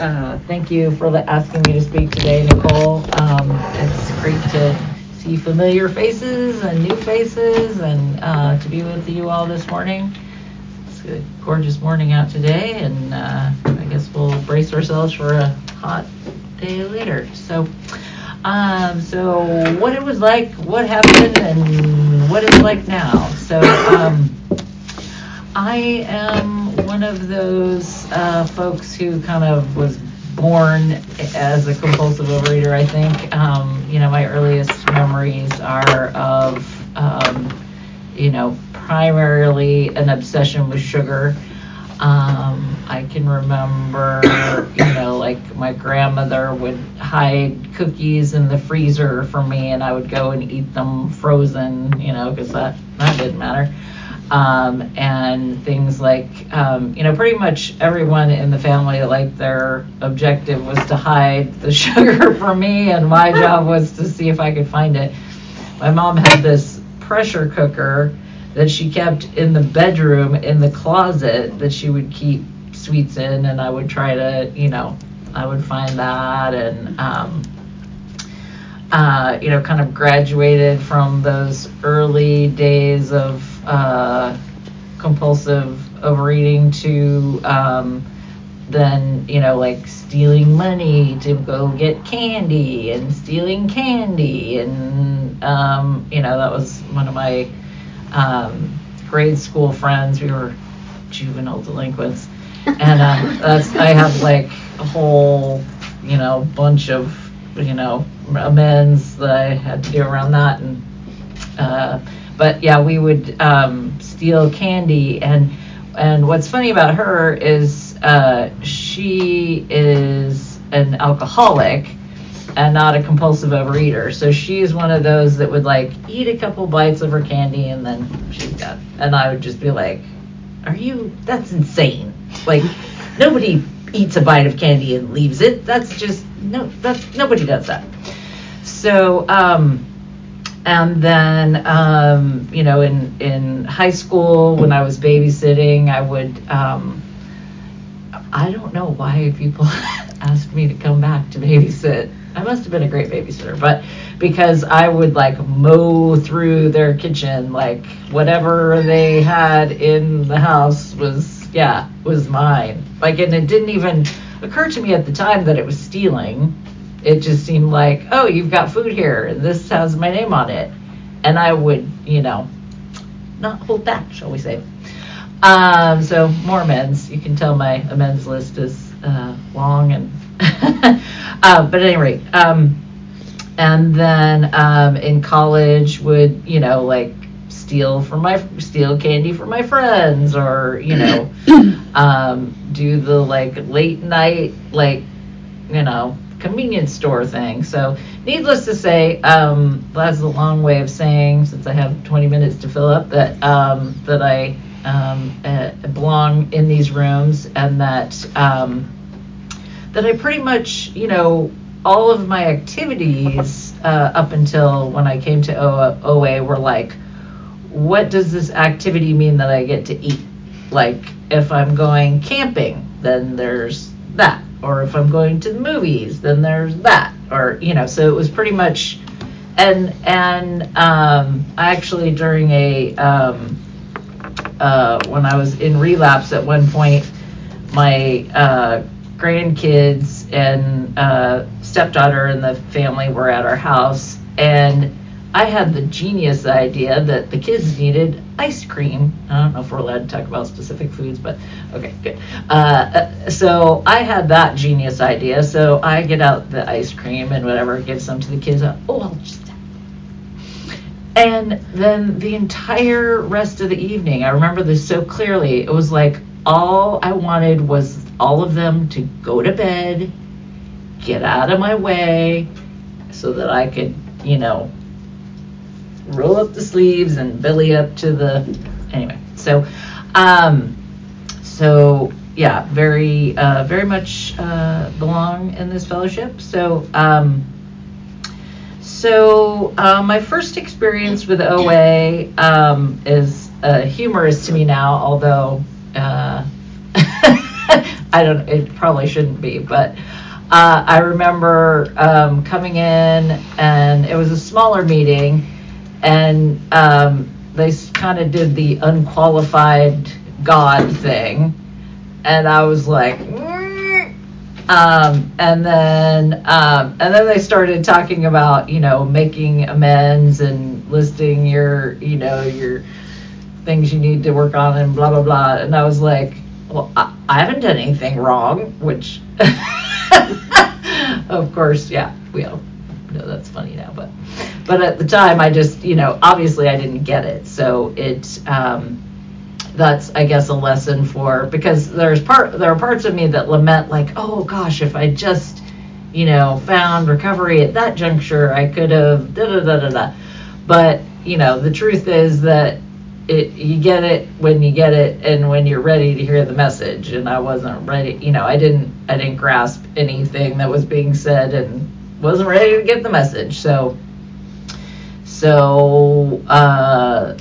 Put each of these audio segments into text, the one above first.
Uh, Thank you for asking me to speak today, Nicole. Um, It's great to see familiar faces and new faces and uh, to be with you all this morning. It's a gorgeous morning out today, and uh, I guess we'll brace ourselves for a hot day later. So, um, so what it was like, what happened, and what it's like now. So, um, I am one of those uh, folks who kind of was born as a compulsive overeater. I think um, you know my earliest memories are of um, you know primarily an obsession with sugar. Um, I can remember, you know, like my grandmother would hide cookies in the freezer for me, and I would go and eat them frozen, you know, because that that didn't matter um, and things like um, you know pretty much everyone in the family like their objective was to hide the sugar from me and my job was to see if i could find it. My mom had this pressure cooker that she kept in the bedroom in the closet that she would keep sweets in and i would try to you know i would find that and um, uh, you know, kind of graduated from those early days of uh, compulsive overeating to um, then, you know, like stealing money to go get candy and stealing candy. And, um, you know, that was one of my um, grade school friends. We were juvenile delinquents. And uh, that's, I have like a whole, you know, bunch of, you know, amends that I had to do around that. And, uh, but yeah, we would um, steal candy. And, and what's funny about her is uh, she is an alcoholic and not a compulsive overeater. So she's one of those that would like eat a couple bites of her candy and then she's done. And I would just be like, "Are you? That's insane! Like nobody eats a bite of candy and leaves it. That's just no. That's nobody does that." So, um, and then um, you know, in in high school when I was babysitting, I would. Um, I don't know why people asked me to come back to babysit. I must have been a great babysitter, but because I would like mow through their kitchen, like whatever they had in the house was, yeah, was mine. Like, and it didn't even occur to me at the time that it was stealing. It just seemed like, oh, you've got food here, this has my name on it. And I would, you know, not hold back, shall we say. Um, so more amends. You can tell my amends list is uh, long and. uh, but at any rate, um, and then um, in college would you know like steal from my steal candy from my friends or you know um, do the like late night like you know convenience store thing. So needless to say, um, that's a long way of saying since I have 20 minutes to fill up that um, that I um, uh, belong in these rooms and that um, that I pretty much, you know, all of my activities uh, up until when I came to OA were like, what does this activity mean that I get to eat? Like, if I'm going camping, then there's that. Or if I'm going to the movies, then there's that. Or, you know, so it was pretty much, and, and um, actually during a, um, uh, when I was in relapse at one point, my uh, grandkids and uh, stepdaughter and the family were at our house, and I had the genius idea that the kids needed ice cream. I don't know if we're allowed to talk about specific foods, but okay, good. Uh, uh, so I had that genius idea. So I get out the ice cream and whatever, give some to the kids. Oh, I'll just and then the entire rest of the evening, I remember this so clearly. It was like all I wanted was all of them to go to bed, get out of my way, so that I could, you know, roll up the sleeves and belly up to the. Anyway, so, um, so yeah, very, uh, very much uh, belong in this fellowship. So, um, so uh, my first experience with OA um, is uh, humorous to me now, although uh, I don't. It probably shouldn't be, but uh, I remember um, coming in, and it was a smaller meeting, and um, they kind of did the unqualified God thing, and I was like. "Mm." Um, and then um, and then they started talking about you know making amends and listing your you know your things you need to work on and blah blah blah and I was like well I, I haven't done anything wrong which of course yeah we all know that's funny now but but at the time I just you know obviously I didn't get it. So it um, that's I guess a lesson for because there's part there are parts of me that lament like oh gosh if I just you know found recovery at that juncture I could have da da da da da. But you know the truth is that it you get it when you get it and when you're ready to hear the message. And I wasn't ready you know I didn't I didn't grasp anything that was being said and wasn't ready to get the message. So so uh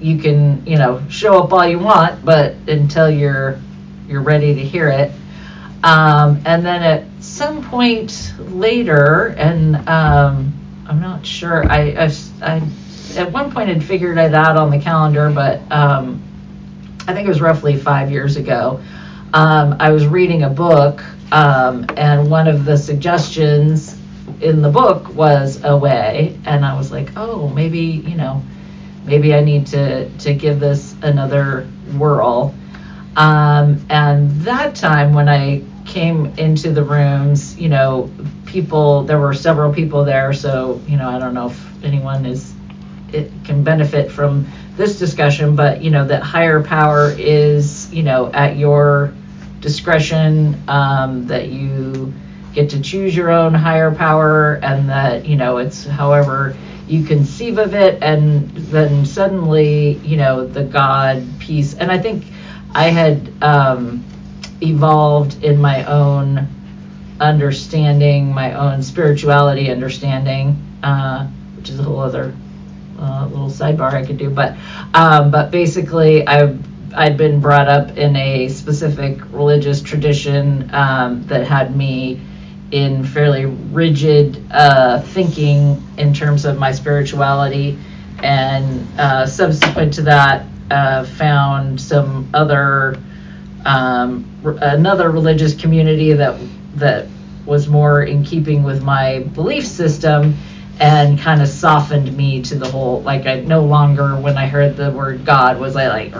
you can you know show up all you want but until you're you're ready to hear it. Um, and then at some point later and um, i'm not sure I, I, I at one point had figured it out on the calendar but um, i think it was roughly five years ago. Um, i was reading a book um, and one of the suggestions in the book was OA, and i was like oh maybe you know maybe I need to to give this another whirl. Um, and that time when I came into the rooms, you know, people there were several people there, so you know I don't know if anyone is it can benefit from this discussion, but you know that higher power is you know at your discretion, um, that you get to choose your own higher power, and that you know it's however you conceive of it. And then suddenly you know the god piece and i think i had um, evolved in my own understanding my own spirituality understanding uh, which is a whole other uh, little sidebar i could do. But um, but basically i I'd been brought up in a specific religious tradition um, that had me in fairly rigid uh, thinking in terms of my spirituality, and uh, subsequent to that, uh, found some other um, r- another religious community that that was more in keeping with my belief system and kind of softened me to the whole like I no longer when I heard the word God was I like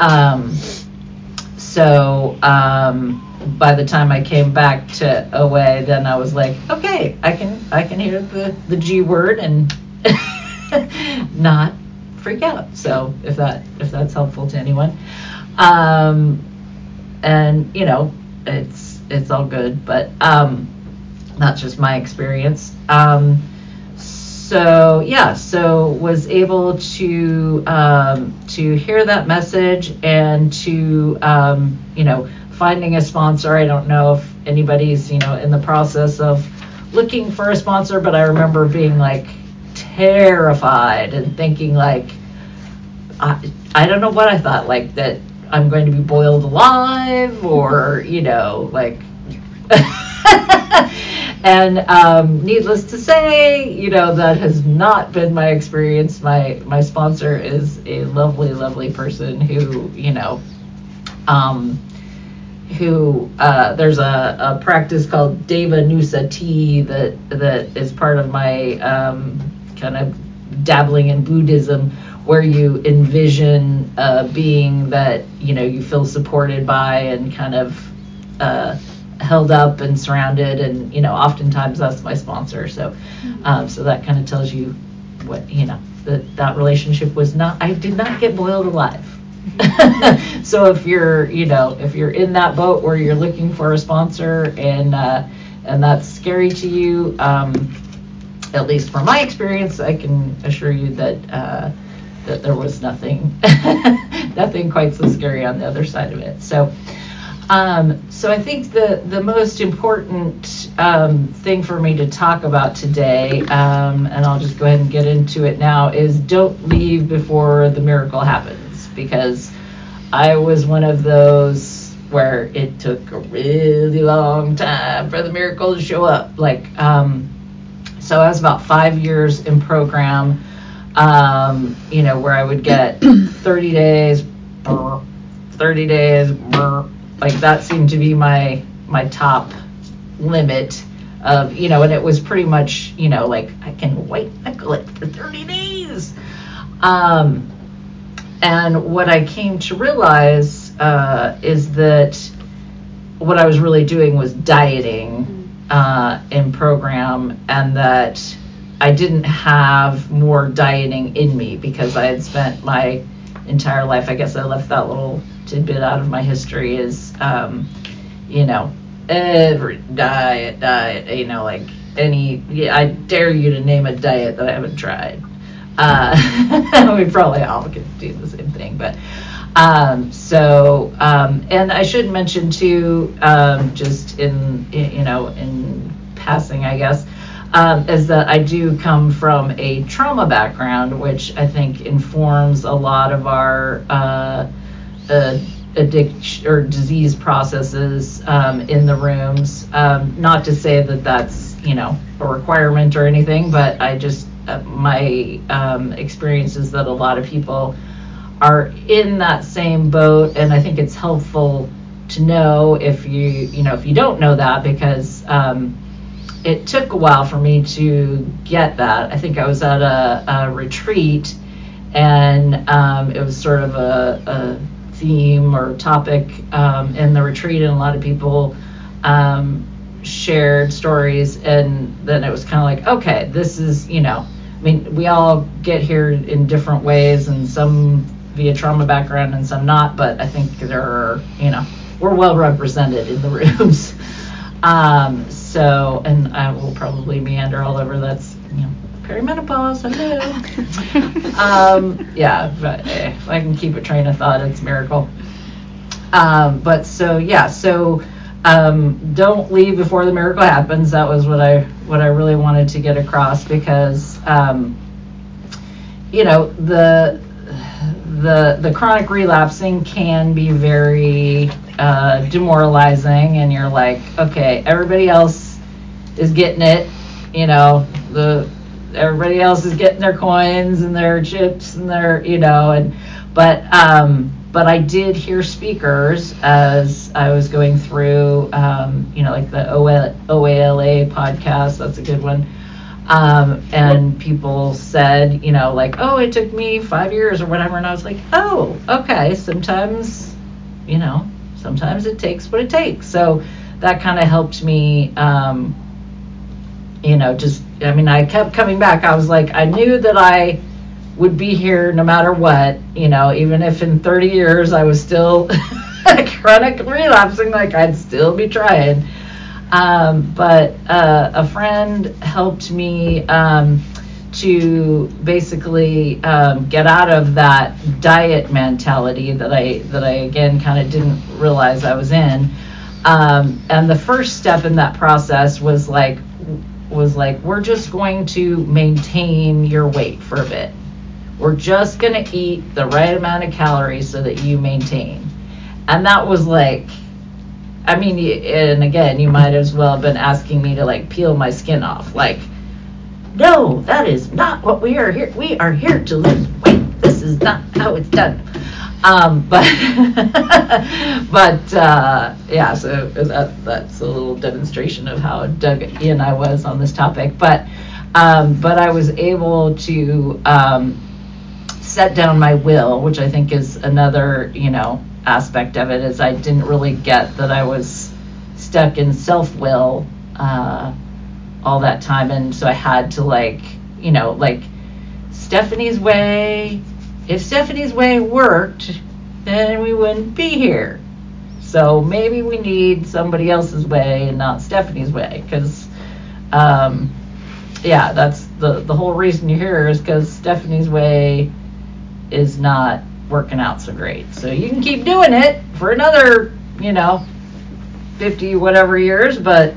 um, so um, by the time I came back to OA, then I was like, okay, I can I can hear the the G word and not freak out. So if that if that's helpful to anyone, um, and you know, it's it's all good, but um, that's just my experience. Um, so yeah, so was able to um, to hear that message and to um, you know finding a sponsor. I don't know if anybody's, you know, in the process of looking for a sponsor, but I remember being like terrified and thinking like I, I don't know what I thought like that I'm going to be boiled alive or, you know, like and um, needless to say, you know that has not been my experience. My my sponsor is a lovely, lovely person who you know um, who uh, there's a, a practice called Deva Nusati that that is part of my um, kind of dabbling in Buddhism, where you envision a being that you know you feel supported by and kind of uh, held up and surrounded, and you know oftentimes that's my sponsor. So um, so that kind of tells you what you know that that relationship was not. I did not get boiled alive. so if you're, you know, if you're in that boat where you're looking for a sponsor and uh, and that's scary to you, um, at least from my experience, I can assure you that uh, that there was nothing, nothing quite so scary on the other side of it. So. Um, so I think the, the most important um, thing for me to talk about today, um, and I'll just go ahead and get into it now, is don't leave before the miracle happens because I was one of those where it took a really long time for the miracle to show up. Like, um, so I was about five years in program, um, you know, where I would get 30 days, 30 days, like that seemed to be my my top limit of you know and it was pretty much you know like i can white knuckle it for 30 days um, and what i came to realize uh, is that what i was really doing was dieting uh, in program and that i didn't have more dieting in me because i had spent my entire life i guess i left that little tidbit out of my history is um, you know every diet, diet, you know, like any, yeah, I dare you to name a diet that I haven't tried. Uh, we probably all could do the same thing, but um, so, um, and I should mention too, um, just in, you know, in passing, I guess, um, is that I do come from a trauma background, which I think informs a lot of our uh, uh, addiction or disease processes um, in the rooms. Um, not to say that that's you know a requirement or anything, but I just my um, experience is that a lot of people are in that same boat, and I think it's helpful to know if you you know if you don't know that because um, it took a while for me to get that. I think I was at a, a retreat, and um, it was sort of a, a theme or topic um, in the retreat, and a lot of people um, shared stories, and then it was kind of like, okay, this is, you know, I mean, we all get here in different ways, and some via trauma background and some not, but I think there are, you know, we're well represented in the rooms. um, so, and I will probably meander all over that's, you know, perimenopause. Hello. um, yeah, but eh, if I can keep a train of thought, it's a miracle. Um, but so yeah, so um, don't leave before the miracle happens. That was what I what I really wanted to get across because um, you know the the the chronic relapsing can be very uh, demoralizing, and you're like, okay, everybody else is getting it. You know, the everybody else is getting their coins and their chips and their you know and but um but I did hear speakers as I was going through um you know like the OALA podcast that's a good one um, and people said, you know, like, oh, it took me five years or whatever. And I was like, oh, okay. Sometimes, you know, sometimes it takes what it takes. So that kind of helped me, um, you know, just I mean, I kept coming back. I was like, I knew that I would be here no matter what, you know, even if in 30 years I was still chronic relapsing, like I'd still be trying. Um, but uh, a friend helped me um, to basically um, get out of that diet mentality that I that I again kind of didn't realize I was in. Um, and the first step in that process was like was like, we're just going to maintain your weight for a bit. We're just going to eat the right amount of calories so that you maintain. And that was like, I mean, and again, you might as well have been asking me to like peel my skin off. Like, no, that is not what we are here. We are here to lose weight. This is not how it's done. Um, but but uh, yeah, so that that's a little demonstration of how dug in I was on this topic. But um, but I was able to um, set down my will, which I think is another you know aspect of it. Is I didn't really get that I was stuck in self will uh, all that time, and so I had to like you know like Stephanie's way if Stephanie's way worked, then we wouldn't be here. So maybe we need somebody else's way and not Stephanie's way, because, um, yeah, that's the the whole reason you're here is because Stephanie's way is not working out so great. So you can keep doing it for another, you know, 50 whatever years, but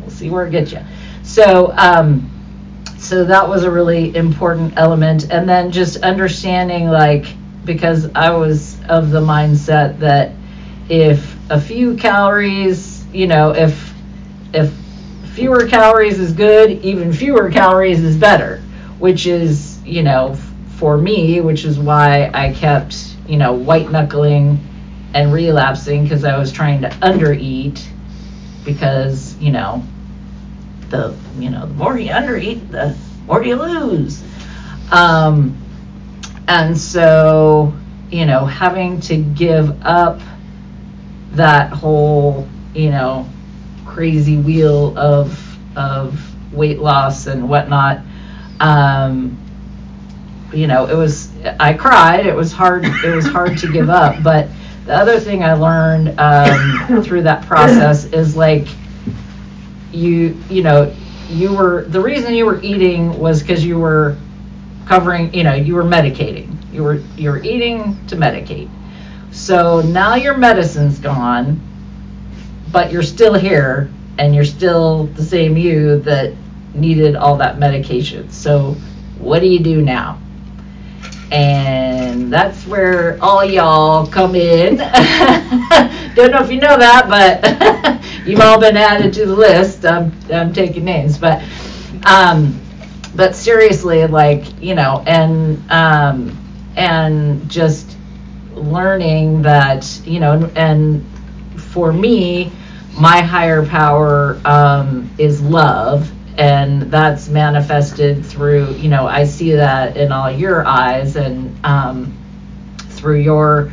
we'll see where it gets you. So, um, so that was a really important element and then just understanding like because i was of the mindset that if a few calories, you know, if if fewer calories is good, even fewer calories is better, which is, you know, for me, which is why I kept, you know, white knuckling and relapsing because I was trying to undereat because, you know, the, you know, the more you undereat, the more you lose. Um, and so, you know, having to give up that whole, you know, crazy wheel of of weight loss and whatnot. Um, you know, it was I cried. It was hard. It was hard to give up. But the other thing I learned um, through that process is like you you know you were the reason you were eating was because you were covering you know you were medicating you were you were eating to medicate so now your medicine's gone but you're still here and you're still the same you that needed all that medication so what do you do now and that's where all y'all come in. Don't know if you know that, but you've all been added to the list. I'm, I'm taking names, but um, but seriously, like you know, and um, and just learning that you know, and for me, my higher power um, is love and that's manifested through you know i see that in all your eyes and um, through your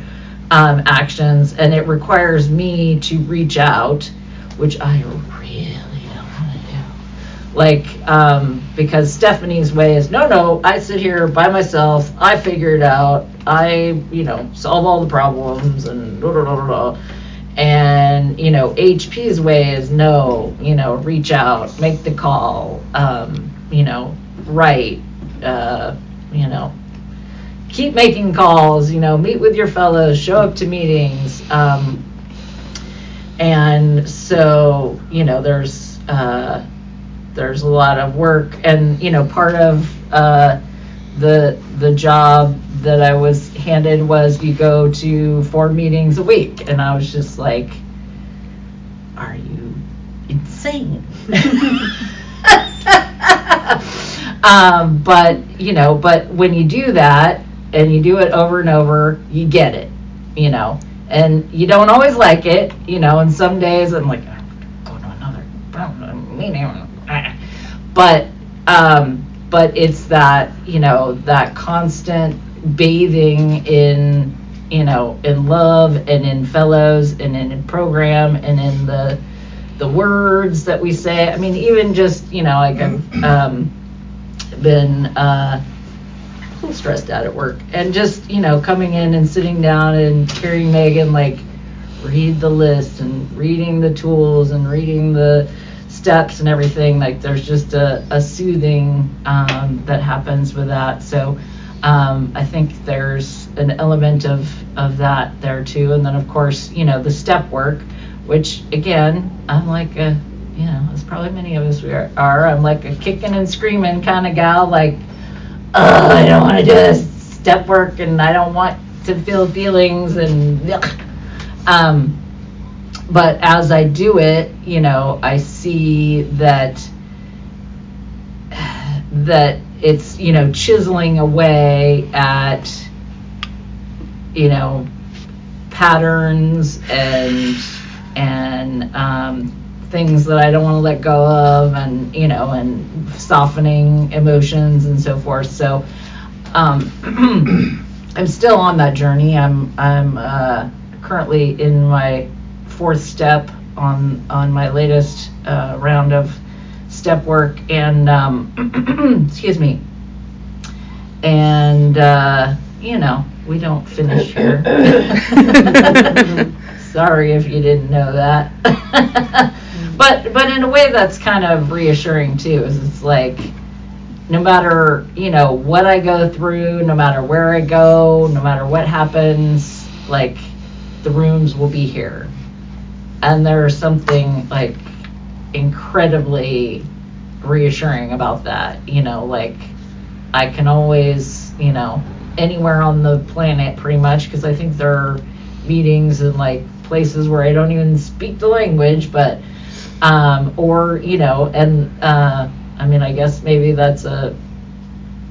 um, actions. And it requires me to reach out which i really don't want to do. Like um, because stephanie's way is no no i sit here by myself. I figure it out. I you know solve all the problems and blah, blah, blah, and you know hp's way is no you know reach out make the call um, you know write uh, you know keep making calls you know meet with your fellows show up to meetings um, and so you know there's uh, there's a lot of work and you know part of uh, the the job that I was handed was you go to four meetings a week, and I was just like, "Are you insane?" um, but you know, but when you do that and you do it over and over, you get it, you know, and you don't always like it, you know. And some days I'm like, "Go to another meeting," but um, but it's that you know that constant bathing in you know in love and in fellows and in, program and in the the words that we say. I mean even just you know like i've um, been uh, a little stressed out at work. And just you know coming in and sitting down and hearing megan like read the list and reading the tools and reading the steps and everything like there's just a, a soothing um, that happens with that. So um, i think there's an element of of that there too. And then of course you know the step work which again i'm like a you know as probably many of us are, are i'm like a kicking and screaming kind of gal like oh i don't want to do this step work and i don't want to feel feelings and um, but as I do it, you know, I see that that it's you know chiseling away at you know patterns and and um, things that I don't want to let go of, and you know, and softening emotions and so forth. So um, I'm still on that journey. I'm I'm uh, currently in my fourth step on on my latest uh, round of step work, and um, excuse me, and uh, you know we don't finish here. Sorry if you didn't know that, but but in a way that's kind of reassuring too. Is it's like no matter you know what I go through, no matter where I go, no matter what happens, like the rooms will be here and there's something like incredibly reassuring about that you know like i can always you know anywhere on the planet pretty much because i think there are meetings and like places where I don't even speak the language, but um, or you know, and uh, I mean, I guess maybe that's a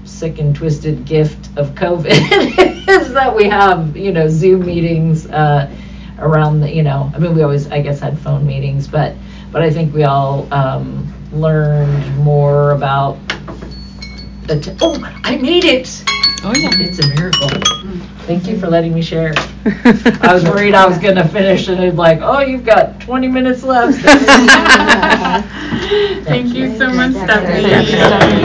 sick and twisted gift of COVID is that we have you know Zoom meetings uh, around the you know I mean we always I guess had phone meetings, but but I think we all um, learned more about the t- oh I made it. Oh, yeah. It's a miracle. Thank you for letting me share. I was worried I was gonna finish and it'd like, oh, you've got 20 minutes left. Thank you so much, Stephanie. Stephanie.